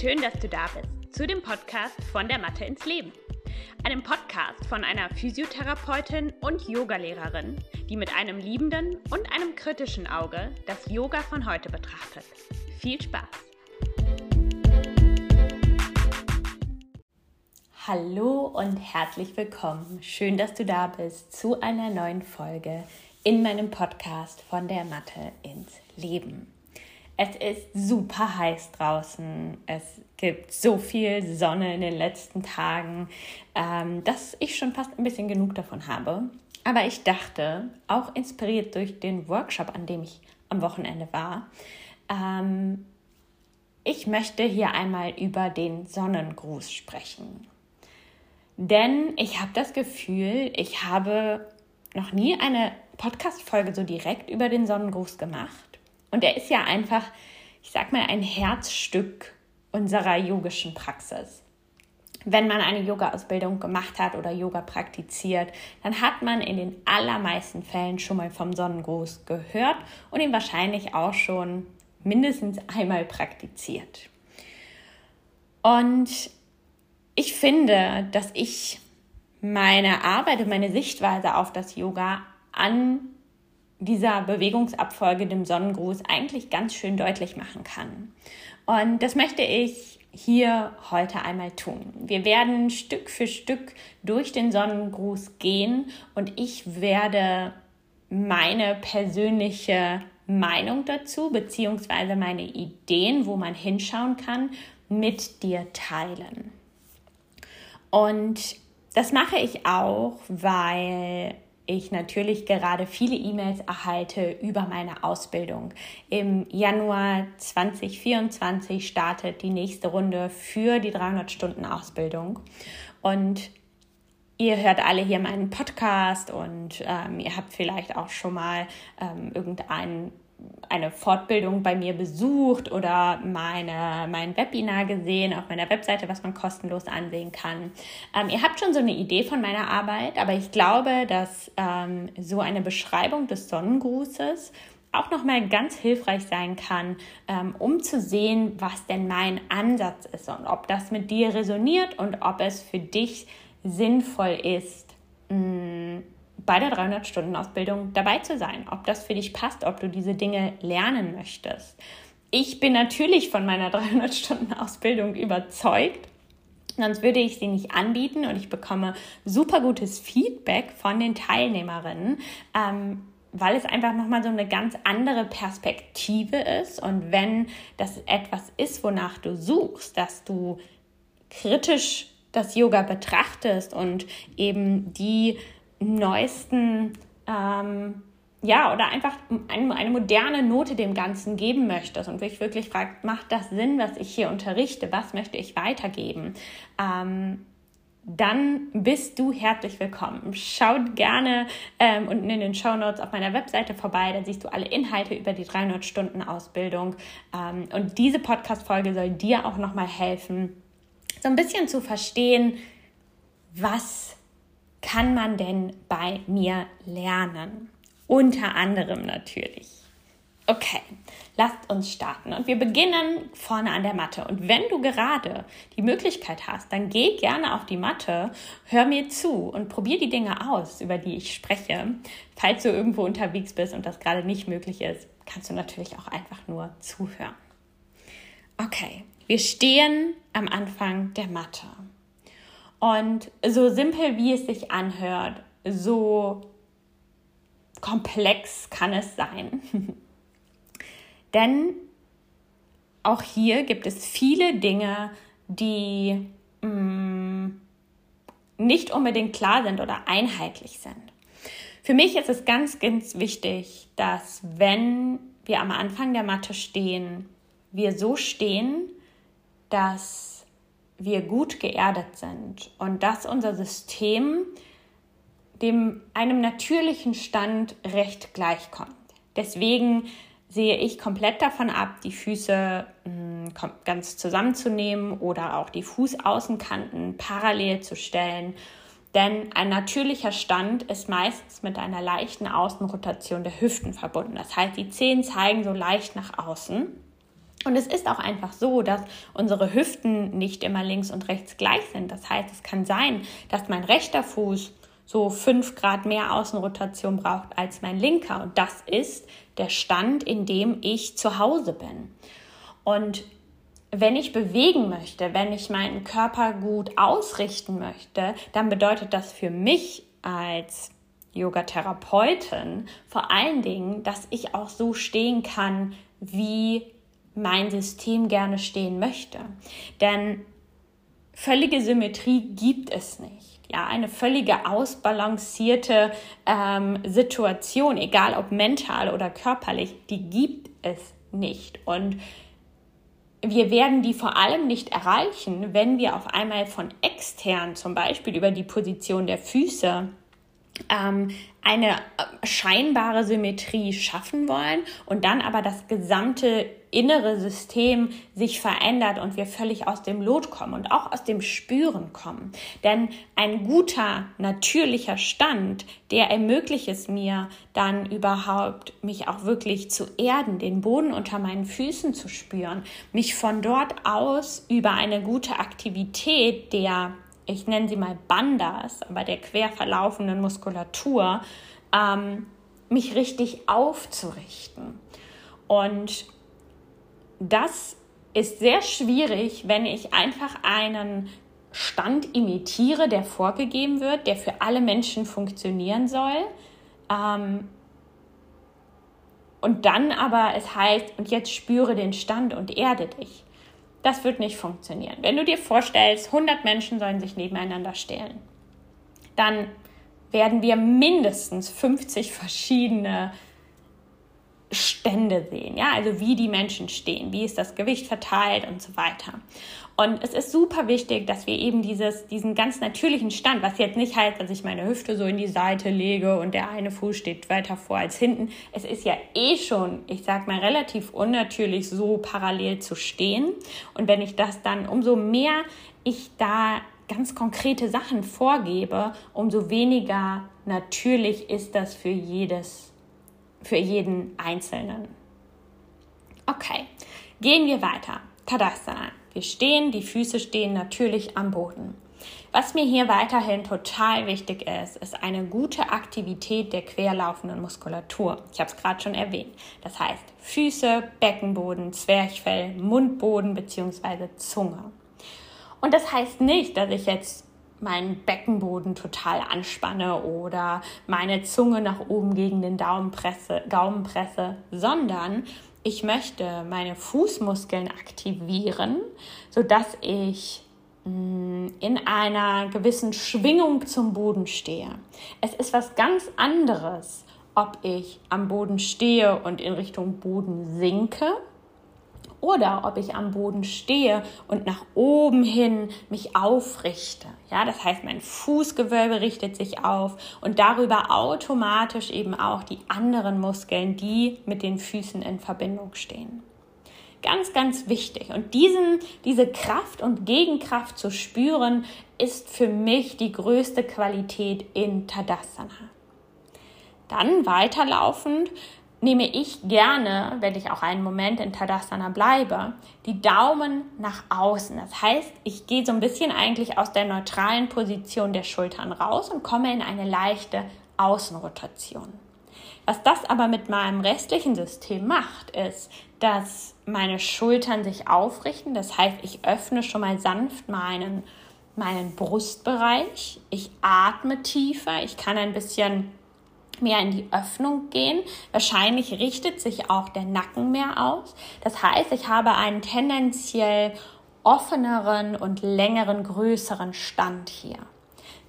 Schön, dass du da bist zu dem Podcast von der Mathe ins Leben. Einem Podcast von einer Physiotherapeutin und Yogalehrerin, die mit einem liebenden und einem kritischen Auge das Yoga von heute betrachtet. Viel Spaß! Hallo und herzlich willkommen. Schön, dass du da bist zu einer neuen Folge in meinem Podcast von der Mathe ins Leben. Es ist super heiß draußen. Es gibt so viel Sonne in den letzten Tagen, ähm, dass ich schon fast ein bisschen genug davon habe. Aber ich dachte, auch inspiriert durch den Workshop, an dem ich am Wochenende war, ähm, ich möchte hier einmal über den Sonnengruß sprechen. Denn ich habe das Gefühl, ich habe noch nie eine Podcast-Folge so direkt über den Sonnengruß gemacht. Und er ist ja einfach, ich sag mal, ein Herzstück unserer yogischen Praxis. Wenn man eine Yoga-Ausbildung gemacht hat oder Yoga praktiziert, dann hat man in den allermeisten Fällen schon mal vom Sonnengruß gehört und ihn wahrscheinlich auch schon mindestens einmal praktiziert. Und ich finde, dass ich meine Arbeit und meine Sichtweise auf das Yoga an dieser Bewegungsabfolge, dem Sonnengruß, eigentlich ganz schön deutlich machen kann. Und das möchte ich hier heute einmal tun. Wir werden Stück für Stück durch den Sonnengruß gehen und ich werde meine persönliche Meinung dazu, beziehungsweise meine Ideen, wo man hinschauen kann, mit dir teilen. Und das mache ich auch, weil ich natürlich gerade viele E-Mails erhalte über meine Ausbildung. Im Januar 2024 startet die nächste Runde für die 300 Stunden Ausbildung. Und ihr hört alle hier meinen Podcast und ähm, ihr habt vielleicht auch schon mal ähm, irgendeinen eine Fortbildung bei mir besucht oder meine, mein Webinar gesehen auf meiner Webseite, was man kostenlos ansehen kann. Ähm, ihr habt schon so eine Idee von meiner Arbeit, aber ich glaube, dass ähm, so eine Beschreibung des Sonnengrußes auch nochmal ganz hilfreich sein kann, ähm, um zu sehen, was denn mein Ansatz ist und ob das mit dir resoniert und ob es für dich sinnvoll ist, mh, mm, bei der 300-Stunden-Ausbildung dabei zu sein, ob das für dich passt, ob du diese Dinge lernen möchtest. Ich bin natürlich von meiner 300-Stunden-Ausbildung überzeugt. Sonst würde ich sie nicht anbieten und ich bekomme super gutes Feedback von den Teilnehmerinnen, ähm, weil es einfach nochmal so eine ganz andere Perspektive ist. Und wenn das etwas ist, wonach du suchst, dass du kritisch das Yoga betrachtest und eben die neuesten, ähm, ja, oder einfach eine, eine moderne Note dem Ganzen geben möchtest und dich wirklich fragt, macht das Sinn, was ich hier unterrichte? Was möchte ich weitergeben? Ähm, dann bist du herzlich willkommen. Schaut gerne ähm, unten in den Show Notes auf meiner Webseite vorbei, da siehst du alle Inhalte über die 300 Stunden Ausbildung. Ähm, und diese Podcast-Folge soll dir auch nochmal helfen, so ein bisschen zu verstehen, was kann man denn bei mir lernen? Unter anderem natürlich. Okay, lasst uns starten und wir beginnen vorne an der Matte. Und wenn du gerade die Möglichkeit hast, dann geh gerne auf die Matte, hör mir zu und probier die Dinge aus, über die ich spreche. Falls du irgendwo unterwegs bist und das gerade nicht möglich ist, kannst du natürlich auch einfach nur zuhören. Okay, wir stehen am Anfang der Matte. Und so simpel wie es sich anhört, so komplex kann es sein. Denn auch hier gibt es viele Dinge, die mh, mm, nicht unbedingt klar sind oder einheitlich sind. Für mich ist es ganz, ganz wichtig, dass wenn wir am Anfang der Matte stehen, wir so stehen, dass wir gut geerdet sind und dass unser System dem einem natürlichen Stand recht gleichkommt. Deswegen sehe ich komplett davon ab, die Füße mh, hm, ganz zusammenzunehmen oder auch die Fußaußenkanten parallel zu stellen. Denn ein natürlicher Stand ist meistens mit einer leichten Außenrotation der Hüften verbunden. Das heißt, die Zehen zeigen so leicht nach außen. Und es ist auch einfach so, dass unsere Hüften nicht immer links und rechts gleich sind. Das heißt, es kann sein, dass mein rechter Fuß so fünf Grad mehr Außenrotation braucht als mein linker. Und das ist der Stand, in dem ich zu Hause bin. Und wenn ich bewegen möchte, wenn ich meinen Körper gut ausrichten möchte, dann bedeutet das für mich als Yoga-Therapeutin vor allen Dingen, dass ich auch so stehen kann, wie mein System gerne stehen möchte. Denn völlige Symmetrie gibt es nicht. Ja, eine völlige ausbalancierte ähm, Situation, egal ob mental oder körperlich, die gibt es nicht. Und wir werden die vor allem nicht erreichen, wenn wir auf einmal von extern, zum Beispiel über die Position der Füße, ähm, eine äh, scheinbare Symmetrie schaffen wollen und dann aber das gesamte innere System sich verändert und wir völlig aus dem Lot kommen und auch aus dem Spüren kommen. Denn ein guter, natürlicher Stand, der ermöglicht es mir dann überhaupt, mich auch wirklich zu erden, den Boden unter meinen Füßen zu spüren, mich von dort aus über eine gute Aktivität der ich nenne sie mal Bandas, aber der quer verlaufenden Muskulatur, ähm, mich richtig aufzurichten. Und das ist sehr schwierig, wenn ich einfach einen Stand imitiere, der vorgegeben wird, der für alle Menschen funktionieren soll. Ähm, und dann aber es heißt, und jetzt spüre den Stand und erde dich. Das wird nicht funktionieren. Wenn du dir vorstellst, 100 Menschen sollen sich nebeneinander stellen, dann werden wir mindestens 50 verschiedene Stände sehen, ja, also wie die Menschen stehen, wie ist das Gewicht verteilt und so weiter. Und es ist super wichtig, dass wir eben dieses, diesen ganz natürlichen Stand, was jetzt nicht heißt, dass ich meine Hüfte so in die Seite lege und der eine Fuß steht weiter vor als hinten. Es ist ja eh schon, ich sag mal, relativ unnatürlich, so parallel zu stehen. Und wenn ich das dann, umso mehr ich da ganz konkrete Sachen vorgebe, umso weniger natürlich ist das für jedes für jeden Einzelnen. Okay, gehen wir weiter. Tadasana. Wir stehen, die Füße stehen natürlich am Boden. Was mir hier weiterhin total wichtig ist, ist eine gute Aktivität der querlaufenden Muskulatur. Ich habe es gerade schon erwähnt. Das heißt Füße, Beckenboden, Zwerchfell, Mundboden bzw. Zunge. Und das heißt nicht, dass ich jetzt meinen Beckenboden total anspanne oder meine Zunge nach oben gegen den Daumen presse, Gaumen presse, sondern ich möchte meine Fußmuskeln aktivieren, sodass ich mm, in einer gewissen Schwingung zum Boden stehe. Es ist was ganz anderes, ob ich am Boden stehe und in Richtung Boden sinke oder ob ich am Boden stehe und nach oben hin mich aufrichte. Ja, das heißt, mein Fußgewölbe richtet sich auf und darüber automatisch eben auch die anderen Muskeln, die mit den Füßen in Verbindung stehen. Ganz, ganz wichtig. Und diesen, diese Kraft und Gegenkraft zu spüren, ist für mich die größte Qualität in Tadasana. Dann weiterlaufend nehme ich gerne, wenn ich auch einen Moment in Tadasana bleibe, die Daumen nach außen. Das heißt, ich gehe so ein bisschen eigentlich aus der neutralen Position der Schultern raus und komme in eine leichte Außenrotation. Was das aber mit meinem restlichen System macht, ist, dass meine Schultern sich aufrichten. Das heißt, ich öffne schon mal sanft meinen, meinen Brustbereich. Ich atme tiefer. Ich kann ein bisschen mehr in die Öffnung gehen. Wahrscheinlich richtet sich auch der Nacken mehr aus. Das heißt, ich habe einen tendenziell offeneren und längeren, größeren Stand hier.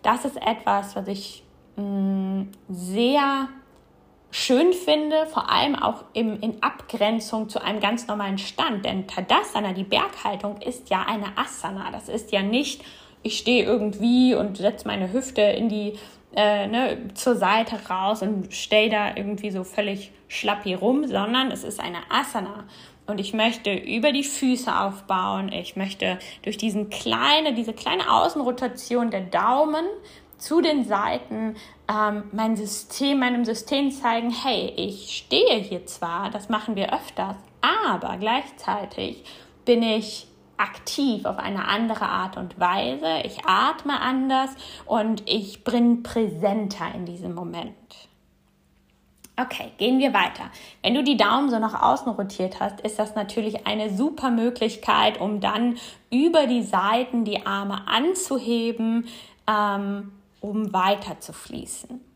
Das ist etwas, was ich mh, mm, sehr schön finde, vor allem auch im, in Abgrenzung zu einem ganz normalen Stand. Denn Tadasana, die Berghaltung, ist ja eine Asana. Das ist ja nicht, ich stehe irgendwie und setze meine Hüfte in die äh, ne, zur Seite raus und stell da irgendwie so völlig schlapp hier rum, sondern es ist eine Asana. Und ich möchte über die Füße aufbauen. Ich möchte durch diesen kleine, diese kleine Außenrotation der Daumen zu den Seiten ähm, mein System, meinem System zeigen, hey, ich stehe hier zwar, das machen wir öfters, aber gleichzeitig bin ich aktiv auf eine andere Art und Weise, ich atme anders und ich bin präsenter in diesem Moment. Okay, gehen wir weiter. Wenn du die Daumen so nach außen rotiert hast, ist das natürlich eine super Möglichkeit, um dann über die Seiten die Arme anzuheben, ähm, um weiter zu fließen.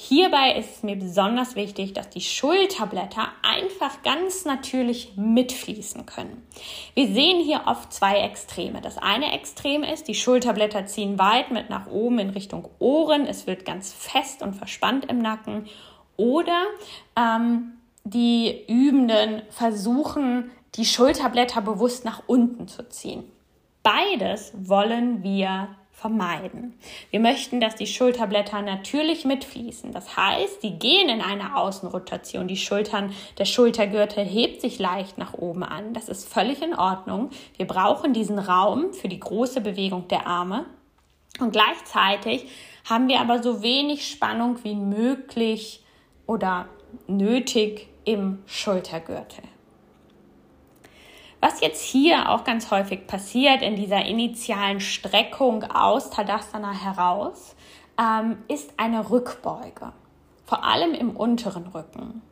Hierbei ist es mir besonders wichtig, dass die Schulterblätter einfach ganz natürlich mitfließen können. Wir sehen hier oft zwei Extreme. Das eine Extrem ist, die Schulterblätter ziehen weit mit nach oben in Richtung Ohren. Es wird ganz fest und verspannt im Nacken. Oder ähm, die Übenden versuchen, die Schulterblätter bewusst nach unten zu ziehen. Beides wollen wir vermeiden. Wir möchten, dass die Schulterblätter natürlich mitfließen. Das heißt, die gehen in eine Außenrotation. Die Schultern, der Schultergürtel hebt sich leicht nach oben an. Das ist völlig in Ordnung. Wir brauchen diesen Raum für die große Bewegung der Arme. Und gleichzeitig haben wir aber so wenig Spannung wie möglich oder nötig im Schultergürtel. Was jetzt hier auch ganz häufig passiert in dieser initialen Streckung aus Tadasana heraus, ähm, ist eine Rückbeuge, vor allem im unteren Rücken.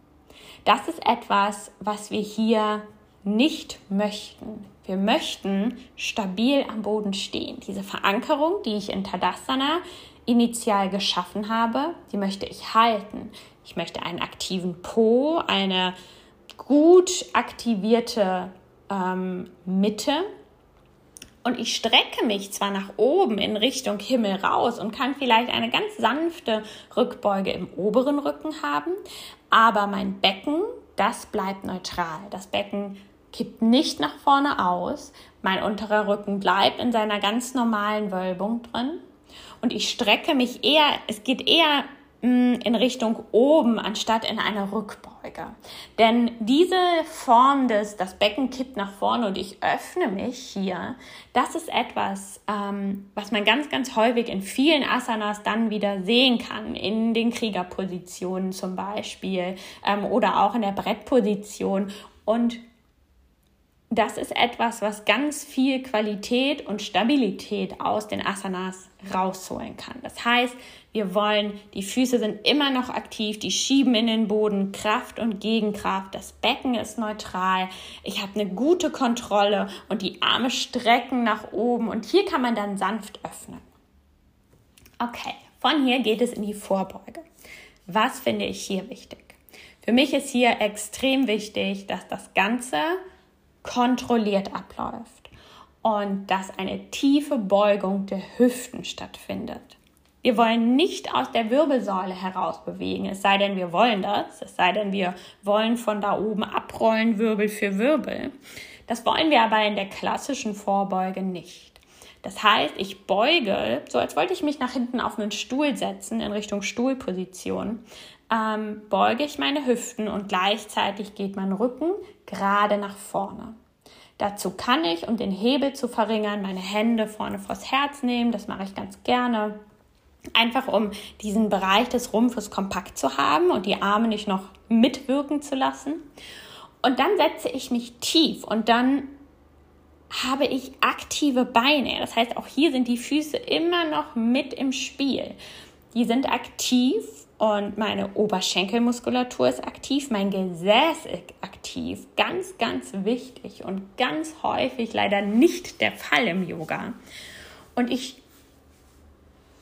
Das ist etwas, was wir hier nicht möchten. Wir möchten stabil am Boden stehen. Diese Verankerung, die ich in Tadasana initial geschaffen habe, die möchte ich halten. Ich möchte einen aktiven Po, eine gut aktivierte ähm, Mitte. Und ich strecke mich zwar nach oben in Richtung Himmel raus und kann vielleicht eine ganz sanfte Rückbeuge im oberen Rücken haben, aber mein Becken, das bleibt neutral. Das Becken kippt nicht nach vorne aus, mein unterer Rücken bleibt in seiner ganz normalen Wölbung drin. Und ich strecke mich eher, es geht eher in Richtung oben anstatt in eine Rückbeuge. Denn diese Form des, das Becken kippt nach vorne und ich öffne mich hier, das ist etwas, ähm, was man ganz, ganz häufig in vielen Asanas dann wieder sehen kann, in den Kriegerpositionen zum Beispiel ähm, oder auch in der Brettposition. Und das ist etwas, was ganz viel Qualität und Stabilität aus den Asanas rausholen kann. Das heißt, wir wollen, die Füße sind immer noch aktiv, die schieben in den Boden, Kraft und Gegenkraft, das Becken ist neutral, ich habe eine gute Kontrolle und die Arme strecken nach oben und hier kann man dann sanft öffnen. Okay, von hier geht es in die Vorbeuge. Was finde ich hier wichtig? Für mich ist hier extrem wichtig, dass das Ganze kontrolliert abläuft und dass eine tiefe Beugung der Hüften stattfindet. Wir wollen nicht aus der Wirbelsäule heraus bewegen, es sei denn, wir wollen das, es sei denn, wir wollen von da oben abrollen, Wirbel für Wirbel. Das wollen wir aber in der klassischen Vorbeuge nicht. Das heißt, ich beuge, so als wollte ich mich nach hinten auf einen Stuhl setzen, in Richtung Stuhlposition, ähm, beuge ich meine Hüften und gleichzeitig geht mein Rücken gerade nach vorne. Dazu kann ich, um den Hebel zu verringern, meine Hände vorne vors Herz nehmen. Das mache ich ganz gerne. Einfach um diesen Bereich des Rumpfes kompakt zu haben und die Arme nicht noch mitwirken zu lassen. Und dann setze ich mich tief und dann habe ich aktive Beine. Das heißt, auch hier sind die Füße immer noch mit im Spiel. Die sind aktiv und meine Oberschenkelmuskulatur ist aktiv, mein Gesäß ist aktiv. Ganz, ganz wichtig und ganz häufig leider nicht der Fall im Yoga. Und ich,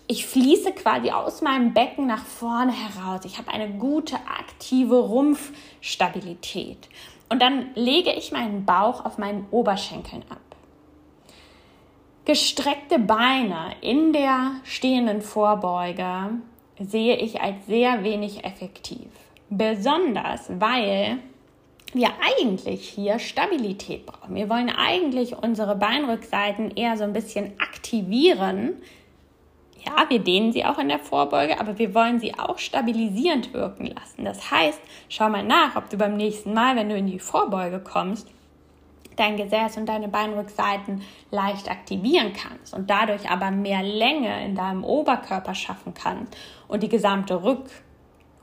ich fließe quasi aus meinem Becken nach vorne heraus. Ich habe eine gute, aktive Rumpfstabilität. Und dann lege ich meinen Bauch auf meinen Oberschenkeln ab. Gestreckte Beine in der stehenden Vorbeuge sehe ich als sehr wenig effektiv. Besonders, weil wir eigentlich hier Stabilität brauchen. Wir wollen eigentlich unsere Beinrückseiten eher so ein bisschen aktivieren. Ja, wir dehnen sie auch in der Vorbeuge, aber wir wollen sie auch stabilisierend wirken lassen. Das heißt, schau mal nach, ob du beim nächsten Mal, wenn du in die Vorbeuge kommst, dein Gesäß und deine Beinrückseiten leicht aktivieren kannst und dadurch aber mehr Länge in deinem Oberkörper schaffen kannst und die gesamte Rück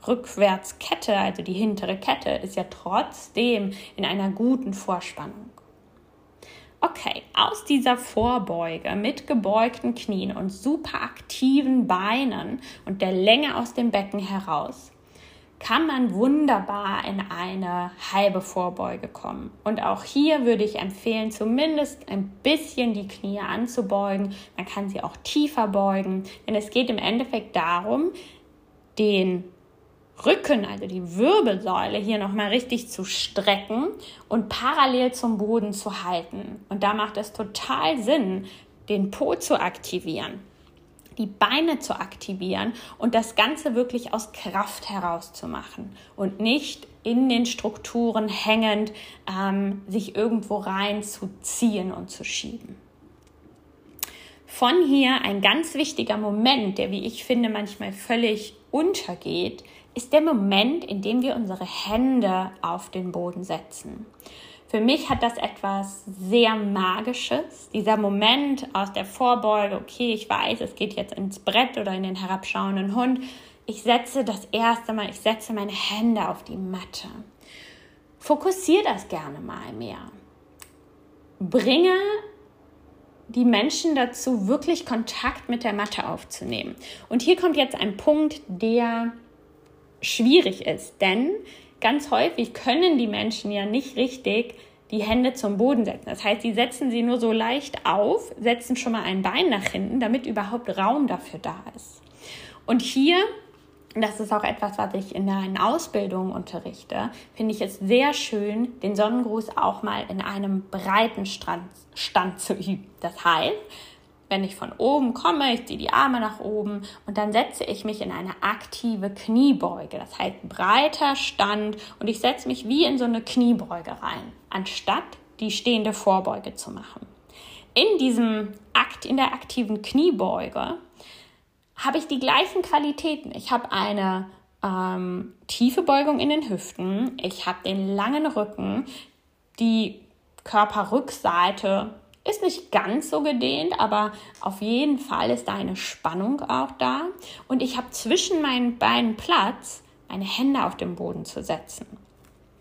Rückwärtskette, also die hintere Kette, ist ja trotzdem in einer guten Vorspannung. Okay, aus dieser Vorbeuge mit gebeugten Knien und super aktiven Beinen und der Länge aus dem Becken heraus kann man wunderbar in eine halbe Vorbeuge kommen. Und auch hier würde ich empfehlen, zumindest ein bisschen die Knie anzubeugen. Man kann sie auch tiefer beugen, denn es geht im Endeffekt darum, den Rücken, also die Wirbelsäule hier nochmal richtig zu strecken und parallel zum Boden zu halten. Und da macht es total Sinn, den Po zu aktivieren die Beine zu aktivieren und das Ganze wirklich aus Kraft heraus zu machen und nicht in den Strukturen hängend ähm, sich irgendwo rein zu ziehen und zu schieben. Von hier ein ganz wichtiger Moment, der, wie ich finde, manchmal völlig untergeht, ist der Moment, in dem wir unsere Hände auf den Boden setzen. Für mich hat das etwas sehr Magisches. Dieser Moment aus der Vorbeuge, okay, ich weiß, es geht jetzt ins Brett oder in den herabschauenden Hund. Ich setze das erste Mal, ich setze meine Hände auf die Matte. Fokussiere das gerne mal mehr. Bringe die Menschen dazu, wirklich Kontakt mit der Matte aufzunehmen. Und hier kommt jetzt ein Punkt, der schwierig ist, denn ganz häufig können die Menschen ja nicht richtig die Hände zum Boden setzen. Das heißt, sie setzen sie nur so leicht auf, setzen schon mal ein Bein nach hinten, damit überhaupt Raum dafür da ist. Und hier, das ist auch etwas, was ich in einer Ausbildung unterrichte, finde ich es sehr schön, den Sonnengruß auch mal in einem breiten Stand, Stand zu üben. Das heißt, wenn ich von oben komme, ich ziehe die Arme nach oben und dann setze ich mich in eine aktive Kniebeuge. Das heißt breiter Stand und ich setze mich wie in so eine Kniebeuge rein, anstatt die stehende Vorbeuge zu machen. In diesem Akt, in der aktiven Kniebeuge, habe ich die gleichen Qualitäten. Ich habe eine ähm, tiefe Beugung in den Hüften, ich habe den langen Rücken, die Körperrückseite ist nicht ganz so gedehnt, aber auf jeden Fall ist da eine Spannung auch da. Und ich habe zwischen meinen Beinen Platz, meine Hände auf den Boden zu setzen.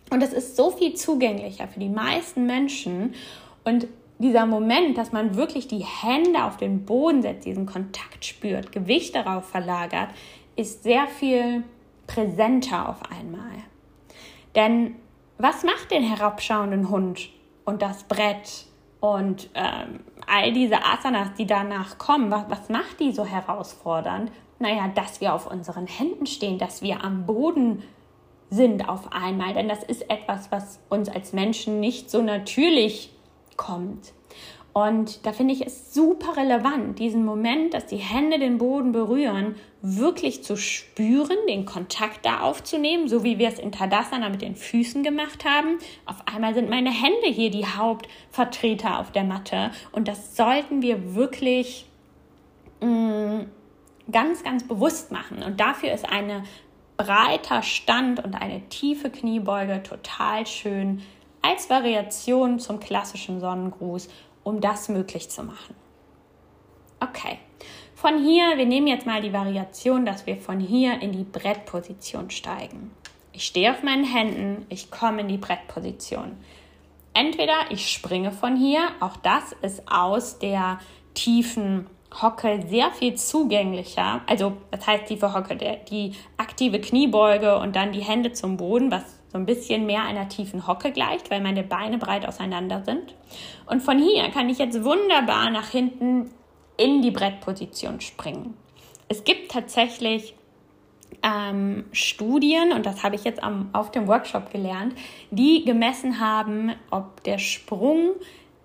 Und es ist so viel zugänglicher für die meisten Menschen. Und dieser Moment, dass man wirklich die Hände auf den Boden setzt, diesen Kontakt spürt, Gewicht darauf verlagert, ist sehr viel präsenter auf einmal. Denn was macht den herabschauenden Hund und das Brett und ähm, all diese Asanas, die danach kommen, was, was macht die so herausfordernd? Naja, dass wir auf unseren Händen stehen, dass wir am Boden sind auf einmal. Denn das ist etwas, was uns als Menschen nicht so natürlich kommt. Und da finde ich es super relevant, diesen Moment, dass die Hände den Boden berühren, wirklich zu spüren, den Kontakt da aufzunehmen, so wie wir es in Tadasana mit den Füßen gemacht haben. Auf einmal sind meine Hände hier die Hauptvertreter auf der Matte und das sollten wir wirklich mh, mm, ganz, ganz bewusst machen. Und dafür ist eine breiter Stand und eine tiefe Kniebeuge total schön als Variation zum klassischen Sonnengruß um das möglich zu machen. Okay, von hier, wir nehmen jetzt mal die Variation, dass wir von hier in die Brettposition steigen. Ich stehe auf meinen Händen, ich komme in die Brettposition. Entweder ich springe von hier, auch das ist aus der tiefen Hocke sehr viel zugänglicher. Also das heißt tiefe Hocke, der, die aktive Kniebeuge und dann die Hände zum Boden, was so ein bisschen mehr einer tiefen Hocke gleicht, weil meine Beine breit auseinander sind. Und von hier kann ich jetzt wunderbar nach hinten in die Brettposition springen. Es gibt tatsächlich ähm, Studien, und das habe ich jetzt am, auf dem Workshop gelernt, die gemessen haben, ob der Sprung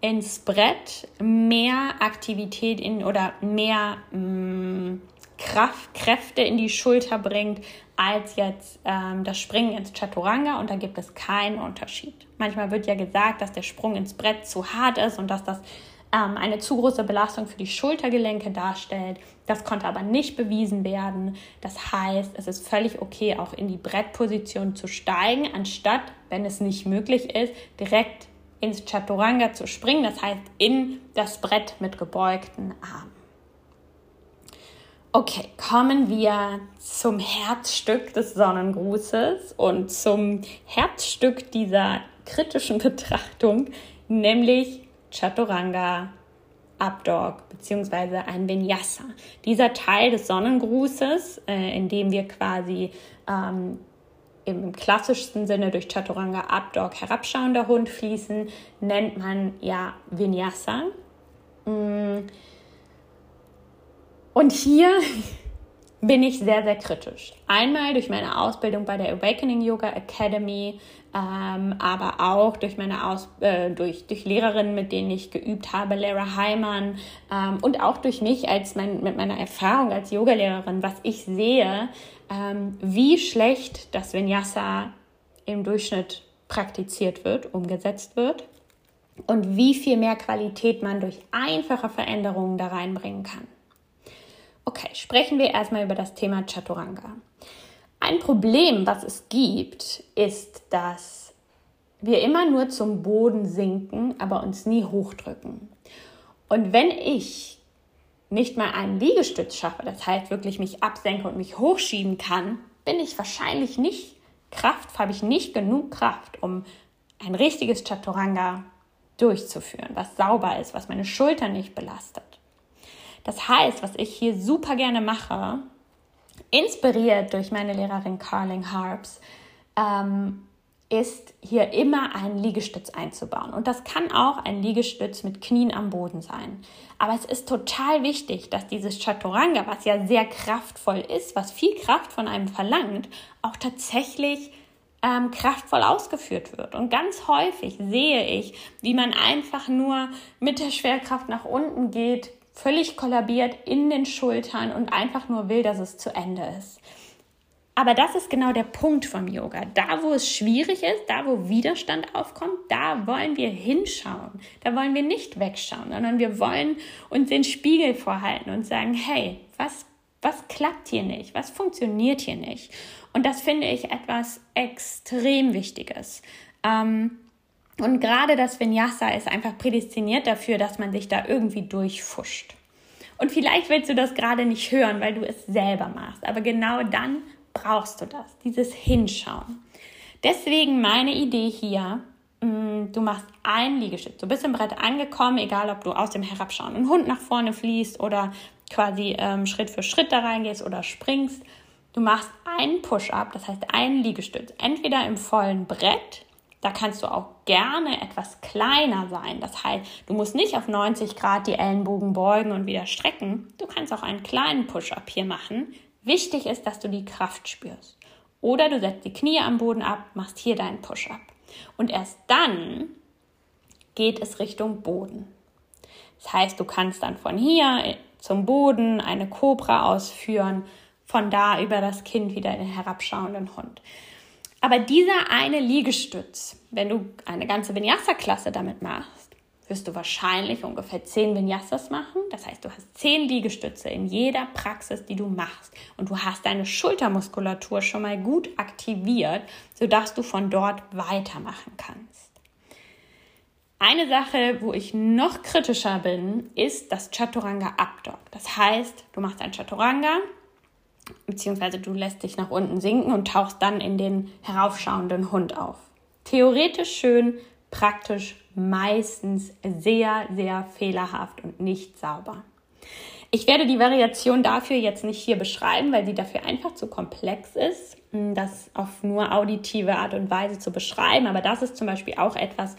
ins Brett mehr Aktivität in oder mehr mh, mm, Kraft, Kräfte in die Schulter bringt, als jetzt ähm, das Springen ins Chaturanga und da gibt es keinen Unterschied. Manchmal wird ja gesagt, dass der Sprung ins Brett zu hart ist und dass das ähm, eine zu große Belastung für die Schultergelenke darstellt. Das konnte aber nicht bewiesen werden. Das heißt, es ist völlig okay, auch in die Brettposition zu steigen, anstatt, wenn es nicht möglich ist, direkt ins Chaturanga zu springen, das heißt in das Brett mit gebeugten Armen. Okay, kommen wir zum Herzstück des Sonnengrußes und zum Herzstück dieser kritischen Betrachtung, nämlich Chaturanga Abdog bzw. ein Vinyasa. Dieser Teil des Sonnengrußes, äh, in dem wir quasi ähm, im klassischsten Sinne durch Chaturanga Abdog herabschauender Hund fließen, nennt man ja Vinyasa. Mm. Und hier bin ich sehr, sehr kritisch. Einmal durch meine Ausbildung bei der Awakening Yoga Academy, ähm, aber auch durch meine Aus äh, durch, durch Lehrerinnen, mit denen ich geübt habe, Lara Heimann ähm, und auch durch mich als mein, mit meiner Erfahrung als Yogalehrerin, was ich sehe, ähm, wie schlecht das Vinyasa im Durchschnitt praktiziert wird, umgesetzt wird und wie viel mehr Qualität man durch einfache Veränderungen da reinbringen kann. Okay, sprechen wir erstmal über das Thema Chaturanga. Ein Problem, was es gibt, ist, dass wir immer nur zum Boden sinken, aber uns nie hochdrücken. Und wenn ich nicht mal einen Liegestütz schaffe, das heißt wirklich mich absenke und mich hochschieben kann, bin ich wahrscheinlich nicht Kraft, habe ich nicht genug Kraft, um ein richtiges Chaturanga durchzuführen, was sauber ist, was meine Schultern nicht belastet. Das heißt, was ich hier super gerne mache, inspiriert durch meine Lehrerin Carling Harps, ähm, ist hier immer einen Liegestütz einzubauen. Und das kann auch ein Liegestütz mit Knien am Boden sein. Aber es ist total wichtig, dass dieses Chaturanga, was ja sehr kraftvoll ist, was viel Kraft von einem verlangt, auch tatsächlich ähm, kraftvoll ausgeführt wird. Und ganz häufig sehe ich, wie man einfach nur mit der Schwerkraft nach unten geht, völlig kollabiert in den Schultern und einfach nur will, dass es zu Ende ist. Aber das ist genau der Punkt vom Yoga. Da, wo es schwierig ist, da, wo Widerstand aufkommt, da wollen wir hinschauen. Da wollen wir nicht wegschauen, sondern wir wollen uns den Spiegel vorhalten und sagen, hey, was, was klappt hier nicht? Was funktioniert hier nicht? Und das finde ich etwas extrem Wichtiges. Ähm, und gerade das Vinyasa ist einfach prädestiniert dafür, dass man sich da irgendwie durchfuscht. Und vielleicht willst du das gerade nicht hören, weil du es selber machst. Aber genau dann brauchst du das, dieses Hinschauen. Deswegen meine Idee hier, mm, du machst ein Liegestütz. Du bist im Brett angekommen, egal ob du aus dem herabschauenden Hund nach vorne fließt oder quasi ähm, Schritt für Schritt da reingehst oder springst. Du machst einen Push-up, das heißt einen Liegestütz, entweder im vollen Brett da kannst du auch gerne etwas kleiner sein. Das heißt, du musst nicht auf 90 Grad die Ellenbogen beugen und wieder strecken. Du kannst auch einen kleinen Push-up hier machen. Wichtig ist, dass du die Kraft spürst. Oder du setzt die Knie am Boden ab, machst hier deinen Push-up. Und erst dann geht es Richtung Boden. Das heißt, du kannst dann von hier zum Boden eine Cobra ausführen, von da über das Kind wieder den herabschauenden Hund. Aber dieser eine Liegestütz, wenn du eine ganze Vinyasa-Klasse damit machst, wirst du wahrscheinlich ungefähr zehn Vinyasas machen. Das heißt, du hast zehn Liegestütze in jeder Praxis, die du machst. Und du hast deine Schultermuskulatur schon mal gut aktiviert, sodass du von dort weitermachen kannst. Eine Sache, wo ich noch kritischer bin, ist das Chaturanga Abdog. Das heißt, du machst ein Chaturanga, beziehungsweise du lässt dich nach unten sinken und tauchst dann in den heraufschauenden Hund auf. Theoretisch schön, praktisch meistens sehr, sehr fehlerhaft und nicht sauber. Ich werde die Variation dafür jetzt nicht hier beschreiben, weil sie dafür einfach zu komplex ist, das auf nur auditive Art und Weise zu beschreiben. Aber das ist zum Beispiel auch etwas,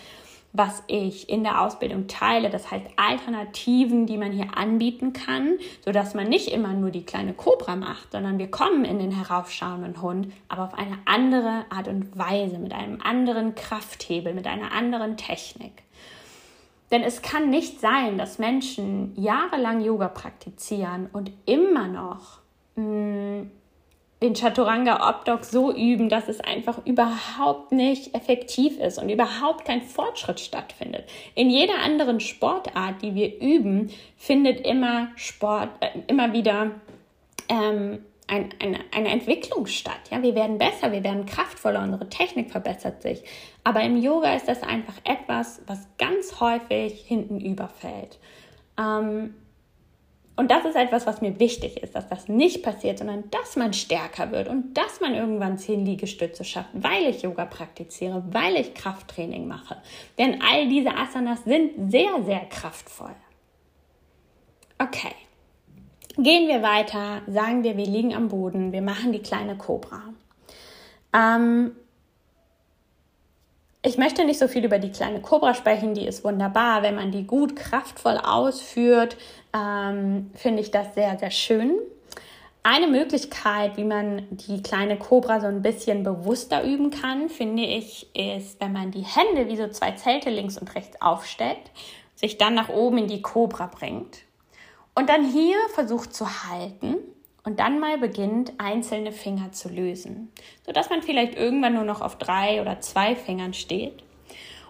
was ich in der Ausbildung teile. Das heißt Alternativen, die man hier anbieten kann, sodass man nicht immer nur die kleine Cobra macht, sondern wir kommen in den heraufschauenden Hund, aber auf eine andere Art und Weise, mit einem anderen Krafthebel, mit einer anderen Technik. Denn es kann nicht sein, dass Menschen jahrelang Yoga praktizieren und immer noch mh, mm, den Chaturanga Obdok so üben, dass es einfach überhaupt nicht effektiv ist und überhaupt kein Fortschritt stattfindet. In jeder anderen Sportart, die wir üben, findet immer Sport, äh, immer wieder ähm, ein, eine, eine Entwicklung statt. Ja, wir werden besser, wir werden kraftvoller, unsere Technik verbessert sich. Aber im Yoga ist das einfach etwas, was ganz häufig hinten überfällt. Ähm, und das ist etwas, was mir wichtig ist, dass das nicht passiert, sondern dass man stärker wird und dass man irgendwann zehn Liegestütze schafft, weil ich Yoga praktiziere, weil ich Krafttraining mache. Denn all diese Asanas sind sehr, sehr kraftvoll. Okay. Gehen wir weiter, sagen wir, wir liegen am Boden, wir machen die kleine Cobra. Ähm, ich möchte nicht so viel über die kleine Cobra sprechen, die ist wunderbar. Wenn man die gut kraftvoll ausführt, ähm, finde ich das sehr, sehr schön. Eine Möglichkeit, wie man die kleine Cobra so ein bisschen bewusster üben kann, finde ich, ist, wenn man die Hände wie so zwei Zelte links und rechts aufstellt, sich dann nach oben in die Cobra bringt und dann hier versucht zu halten und dann mal beginnt, einzelne Finger zu lösen, sodass man vielleicht irgendwann nur noch auf drei oder zwei Fingern steht.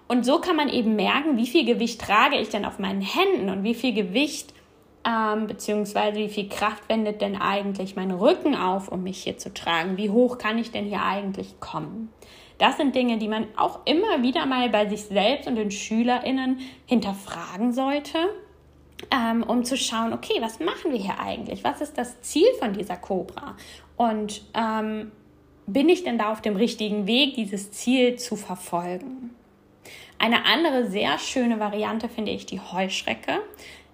Und so kann man eben merken, wie viel Gewicht trage ich denn auf meinen Händen und wie viel Gewicht ähm, beziehungsweise wie viel Kraft wendet denn eigentlich mein Rücken auf, um mich hier zu tragen? Wie hoch kann ich denn hier eigentlich kommen? Das sind Dinge, die man auch immer wieder mal bei sich selbst und den SchülerInnen hinterfragen sollte ähm, um zu schauen, okay, was machen wir hier eigentlich? Was ist das Ziel von dieser Cobra? Und ähm, bin ich denn da auf dem richtigen Weg, dieses Ziel zu verfolgen? Eine andere sehr schöne Variante finde ich die Heuschrecke,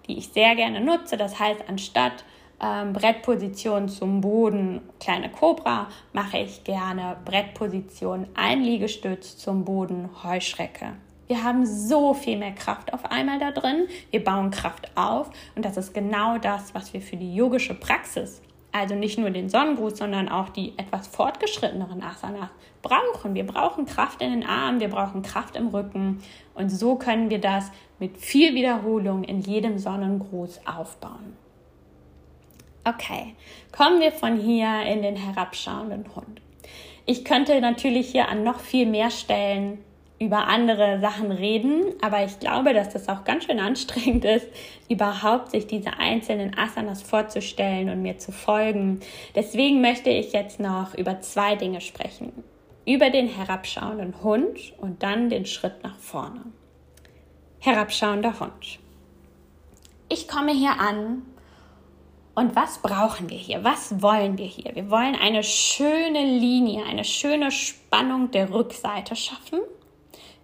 die ich sehr gerne nutze. Das heißt, anstatt ähm, Brettposition zum Boden, kleine Cobra, mache ich gerne Brettposition, Einliegestütz zum Boden, Heuschrecke. Wir haben so viel mehr Kraft auf einmal da drin. Wir bauen Kraft auf und das ist genau das, was wir für die yogische Praxis, also nicht nur den Sonnengruß, sondern auch die etwas fortgeschritteneren Asanas brauchen. Wir brauchen Kraft in den Armen, wir brauchen Kraft im Rücken und so können wir das mit viel Wiederholung in jedem Sonnengruß aufbauen. Okay, kommen wir von hier in den herabschauenden Hund. Ich könnte natürlich hier an noch viel mehr Stellen über andere Sachen reden, aber ich glaube, dass das auch ganz schön anstrengend ist, überhaupt sich diese einzelnen Asanas vorzustellen und mir zu folgen. Deswegen möchte ich jetzt noch über zwei Dinge sprechen. Über den herabschauenden Hund und dann den Schritt nach vorne. Herabschauender Hund. Ich komme hier an und was brauchen wir hier? Was wollen wir hier? Wir wollen eine schöne Linie, eine schöne Spannung der Rückseite schaffen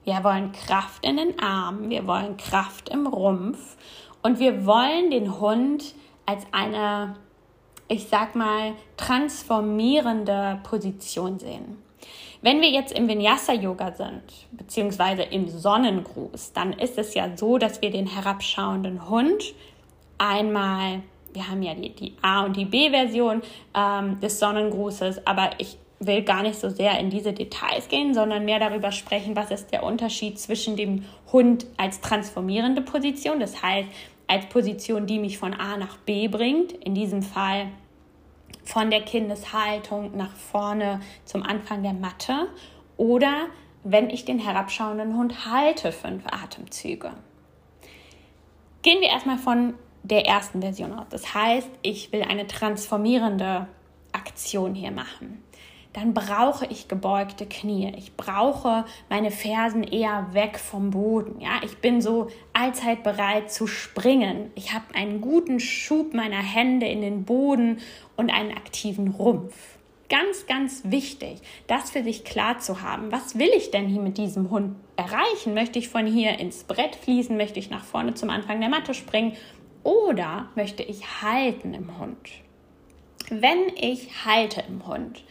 wir wollen Kraft in den Armen, wir wollen Kraft im Rumpf und wir wollen den Hund als eine, ich sag mal, transformierende Position sehen. Wenn wir jetzt im Vinyasa-Yoga sind, beziehungsweise im Sonnengruß, dann ist es ja so, dass wir den herabschauenden Hund einmal, wir haben ja die, die A- und die B-Version ähm, des Sonnengrußes, aber ich will gar nicht so sehr in diese Details gehen, sondern mehr darüber sprechen, was ist der Unterschied zwischen dem Hund als transformierende Position, das heißt als Position, die mich von A nach B bringt, in diesem Fall von der Kindeshaltung nach vorne zum Anfang der Matte oder wenn ich den herabschauenden Hund halte, fünf Atemzüge. Gehen wir erstmal von der ersten Version aus. Das heißt, ich will eine transformierende Aktion hier machen dann brauche ich gebeugte Knie. Ich brauche meine Fersen eher weg vom Boden. Ja, ich bin so allzeit bereit zu springen. Ich habe einen guten Schub meiner Hände in den Boden und einen aktiven Rumpf. Ganz, ganz wichtig, das für sich klar zu haben. Was will ich denn hier mit diesem Hund erreichen? Möchte ich von hier ins Brett fließen? Möchte ich nach vorne zum Anfang der Matte springen? Oder möchte ich halten im Hund? Wenn ich halte im Hund,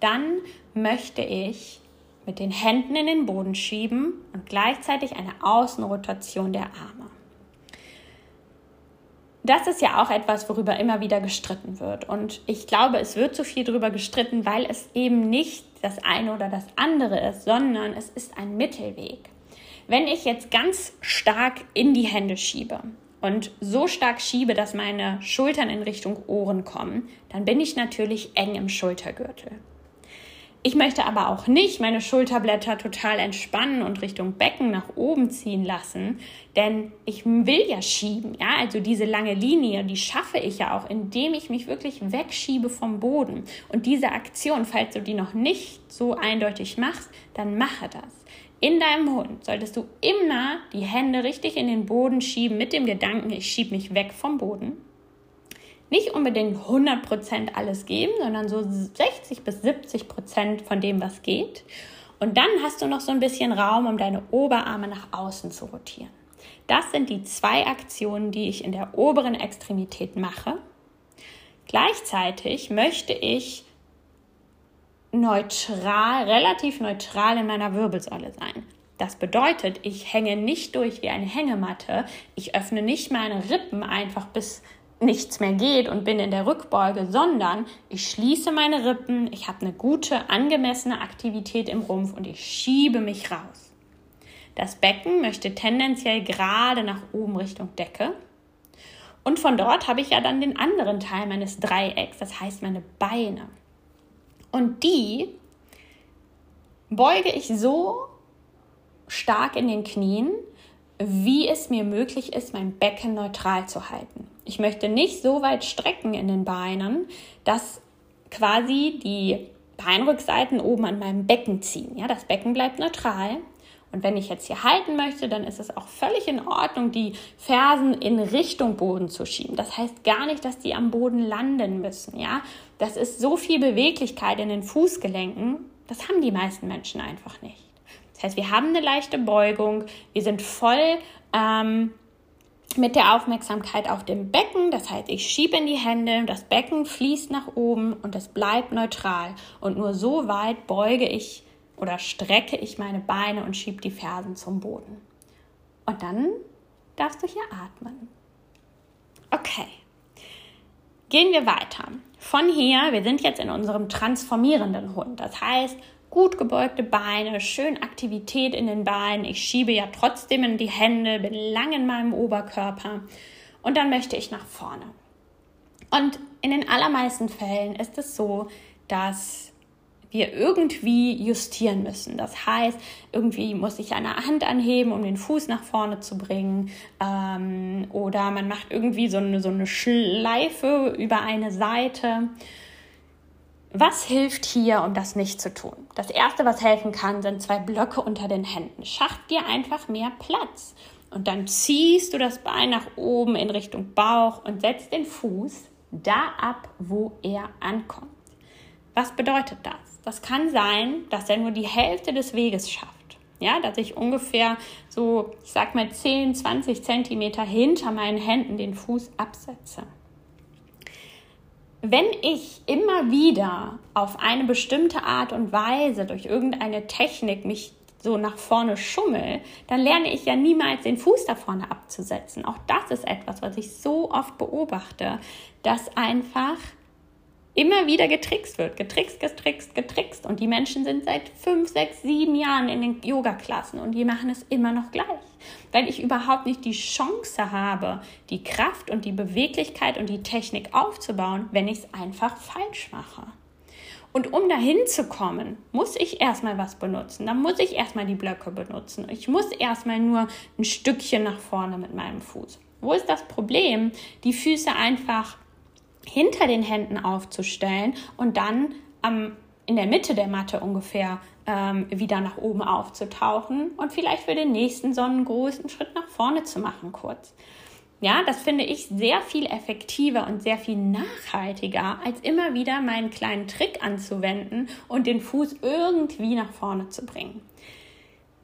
dann möchte ich mit den Händen in den Boden schieben und gleichzeitig eine Außenrotation der Arme. Das ist ja auch etwas, worüber immer wieder gestritten wird. Und ich glaube, es wird so viel darüber gestritten, weil es eben nicht das eine oder das andere ist, sondern es ist ein Mittelweg. Wenn ich jetzt ganz stark in die Hände schiebe und so stark schiebe, dass meine Schultern in Richtung Ohren kommen, dann bin ich natürlich eng im Schultergürtel. Ich möchte aber auch nicht meine Schulterblätter total entspannen und Richtung Becken nach oben ziehen lassen, denn ich will ja schieben. Ja, also diese lange Linie, die schaffe ich ja auch, indem ich mich wirklich wegschiebe vom Boden. Und diese Aktion, falls du die noch nicht so eindeutig machst, dann mache das. In deinem Hund solltest du immer die Hände richtig in den Boden schieben mit dem Gedanken, ich schiebe mich weg vom Boden nicht unbedingt 100% alles geben, sondern so 60 bis 70% von dem, was geht. Und dann hast du noch so ein bisschen Raum, um deine Oberarme nach außen zu rotieren. Das sind die zwei Aktionen, die ich in der oberen Extremität mache. Gleichzeitig möchte ich neutral, relativ neutral in meiner Wirbelsäule sein. Das bedeutet, ich hänge nicht durch wie eine Hängematte. Ich öffne nicht meine Rippen einfach bis nichts mehr geht und bin in der Rückbeuge, sondern ich schließe meine Rippen, ich habe eine gute, angemessene Aktivität im Rumpf und ich schiebe mich raus. Das Becken möchte tendenziell gerade nach oben Richtung Decke. Und von dort habe ich ja dann den anderen Teil meines Dreiecks, das heißt meine Beine. Und die beuge ich so stark in den Knien, wie es mir möglich ist, mein Becken neutral zu halten. Ich möchte nicht so weit strecken in den Beinen, dass quasi die Beinrückseiten oben an meinem Becken ziehen. Ja, das Becken bleibt neutral. Und wenn ich jetzt hier halten möchte, dann ist es auch völlig in Ordnung, die Fersen in Richtung Boden zu schieben. Das heißt gar nicht, dass die am Boden landen müssen. Ja, das ist so viel Beweglichkeit in den Fußgelenken. Das haben die meisten Menschen einfach nicht. Das heißt, wir haben eine leichte Beugung, wir sind voll ähm, mit der Aufmerksamkeit auf dem Becken. Das heißt, ich schiebe in die Hände, das Becken fließt nach oben und es bleibt neutral. Und nur so weit beuge ich oder strecke ich meine Beine und schiebe die Fersen zum Boden. Und dann darfst du hier atmen. Okay. Gehen wir weiter. Von hier, wir sind jetzt in unserem transformierenden Hund. Das heißt, gut gebeugte Beine, schön Aktivität in den Beinen. Ich schiebe ja trotzdem in die Hände, bin lang in meinem Oberkörper und dann möchte ich nach vorne. Und in den allermeisten Fällen ist es so, dass wir irgendwie justieren müssen. Das heißt, irgendwie muss ich eine Hand anheben, um den Fuß nach vorne zu bringen. Ähm, oder man macht irgendwie so eine, so eine Schleife über eine Seite. Was hilft hier, um das nicht zu tun? Das erste, was helfen kann, sind zwei Blöcke unter den Händen. Schaff dir einfach mehr Platz. Und dann ziehst du das Bein nach oben in Richtung Bauch und setzt den Fuß da ab, wo er ankommt. Was bedeutet das? Das kann sein, dass er nur die Hälfte des Weges schafft. Ja, dass ich ungefähr so, ich sag mal 10, 20 Zentimeter hinter meinen Händen den Fuß absetze wenn ich immer wieder auf eine bestimmte Art und Weise durch irgendeine Technik mich so nach vorne schummel, dann lerne ich ja niemals den Fuß da vorne abzusetzen. Auch das ist etwas, was ich so oft beobachte, dass einfach immer wieder getrickst wird. Getrickst, getrickst, getrickst. Und die Menschen sind seit fünf, sechs, sieben Jahren in den Yoga-Klassen und die machen es immer noch gleich. Weil ich überhaupt nicht die Chance habe, die Kraft und die Beweglichkeit und die Technik aufzubauen, wenn ich es einfach falsch mache. Und um dahin zu kommen, muss ich erstmal was benutzen. Dann muss ich erstmal die Blöcke benutzen. Ich muss erstmal nur ein Stückchen nach vorne mit meinem Fuß. Wo ist das Problem? Die Füße einfach hinter den Händen aufzustellen und dann am, in der Mitte der Matte ungefähr ähm, wieder nach oben aufzutauchen und vielleicht für den nächsten Sonnengruß einen Schritt nach vorne zu machen kurz. Ja, das finde ich sehr viel effektiver und sehr viel nachhaltiger, als immer wieder meinen kleinen Trick anzuwenden und den Fuß irgendwie nach vorne zu bringen.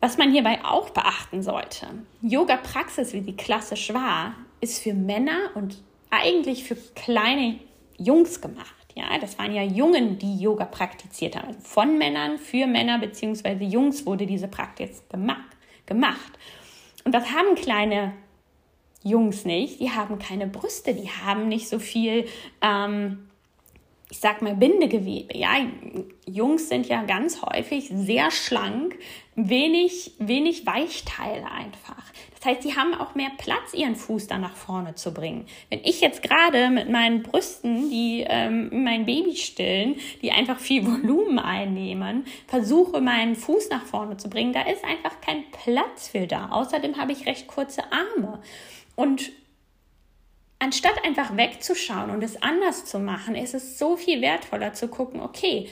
Was man hierbei auch beachten sollte, Yoga-Praxis, wie sie klassisch war, ist für Männer und eigentlich für kleine Jungs gemacht. Ja, das waren ja Jungen, die Yoga praktiziert haben. von Männern für Männer bzw. Jungs wurde diese Praxis gemacht. Und das haben kleine Jungs nicht. Die haben keine Brüste, die haben nicht so viel, ähm, ich sag mal, Bindegewebe. Ja, Jungs sind ja ganz häufig sehr schlank, wenig, wenig Weichteile einfach. Das heißt, sie haben auch mehr Platz, ihren Fuß da nach vorne zu bringen. Wenn ich jetzt gerade mit meinen Brüsten, die ähm, mein Baby stillen, die einfach viel Volumen einnehmen, versuche, meinen Fuß nach vorne zu bringen, da ist einfach kein Platz für da. Außerdem habe ich recht kurze Arme. Und anstatt einfach wegzuschauen und es anders zu machen, ist es so viel wertvoller zu gucken, okay,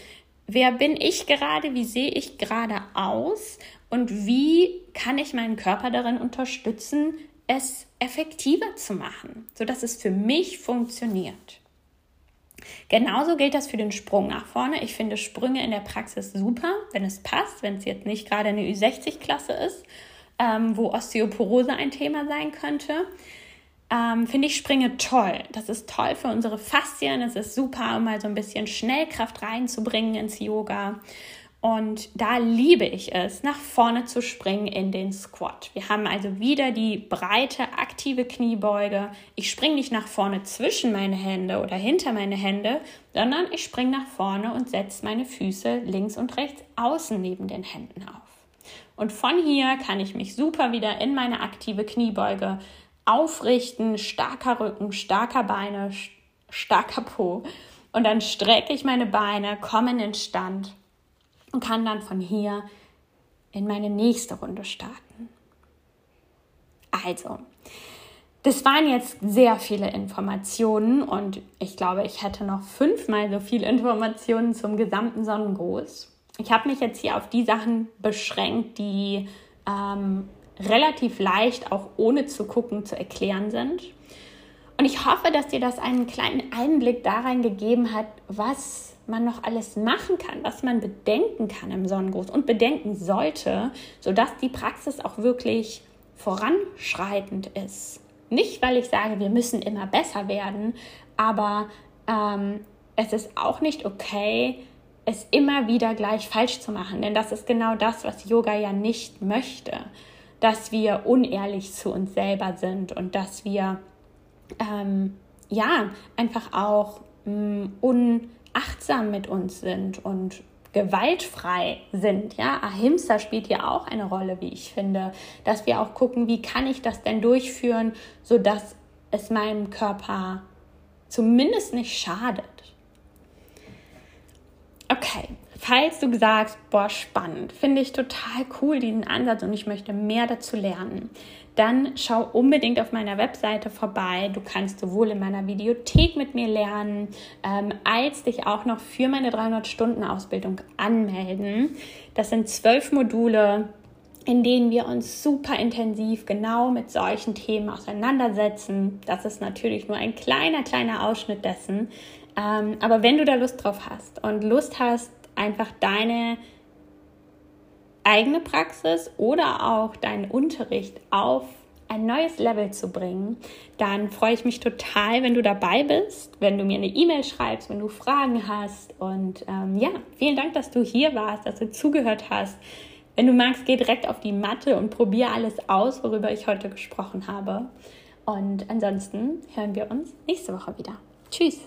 wer bin ich gerade, wie sehe ich gerade aus und wie kann ich meinen Körper darin unterstützen, es effektiver zu machen, sodass es für mich funktioniert. Genauso gilt das für den Sprung nach vorne. Ich finde Sprünge in der Praxis super, wenn es passt, wenn es jetzt nicht gerade eine Ü60-Klasse ist, ähm, wo Osteoporose ein Thema sein könnte ähm, finde ich Springe toll. Das ist toll für unsere Faszien. Es ist super, um mal so ein bisschen Schnellkraft reinzubringen ins Yoga. Und da liebe ich es, nach vorne zu springen in den Squat. Wir haben also wieder die breite, aktive Kniebeuge. Ich springe nicht nach vorne zwischen meine Hände oder hinter meine Hände, sondern ich springe nach vorne und setze meine Füße links und rechts außen neben den Händen auf. Und von hier kann ich mich super wieder in meine aktive Kniebeuge aufrichten, starker Rücken, starker Beine, starker Po. Und dann strecke ich meine Beine, komme in den Stand und kann dann von hier in meine nächste Runde starten. Also, das waren jetzt sehr viele Informationen und ich glaube, ich hätte noch fünfmal so viele Informationen zum gesamten Sonnengruß. Ich habe mich jetzt hier auf die Sachen beschränkt, die ähm, relativ leicht auch ohne zu gucken zu erklären sind. Und ich hoffe, dass dir das einen kleinen Einblick darin gegeben hat, was man noch alles machen kann, was man bedenken kann im Sonnengruß und bedenken sollte, sodass die Praxis auch wirklich voranschreitend ist. Nicht, weil ich sage, wir müssen immer besser werden, aber ähm, es ist auch nicht okay, es immer wieder gleich falsch zu machen, denn das ist genau das, was Yoga ja nicht möchte dass wir unehrlich zu uns selber sind und dass wir ähm, ja einfach auch mh, mm, unachtsam mit uns sind und gewaltfrei sind. Ja, Ahimsa spielt hier auch eine Rolle, wie ich finde, dass wir auch gucken, wie kann ich das denn durchführen, sodass es meinem Körper zumindest nicht schadet. Okay, Falls du sagst, boah, spannend, finde ich total cool diesen Ansatz und ich möchte mehr dazu lernen, dann schau unbedingt auf meiner Webseite vorbei. Du kannst sowohl in meiner Videothek mit mir lernen, ähm, als dich auch noch für meine 300-Stunden-Ausbildung anmelden. Das sind zwölf Module, in denen wir uns super intensiv genau mit solchen Themen auseinandersetzen. Das ist natürlich nur ein kleiner, kleiner Ausschnitt dessen. Ähm, aber wenn du da Lust drauf hast und Lust hast, einfach deine eigene Praxis oder auch deinen Unterricht auf ein neues Level zu bringen, dann freue ich mich total, wenn du dabei bist, wenn du mir eine E-Mail schreibst, wenn du Fragen hast. Und ähm, ja, vielen Dank, dass du hier warst, dass du zugehört hast. Wenn du magst, geh direkt auf die Matte und probier alles aus, worüber ich heute gesprochen habe. Und ansonsten hören wir uns nächste Woche wieder. Tschüss.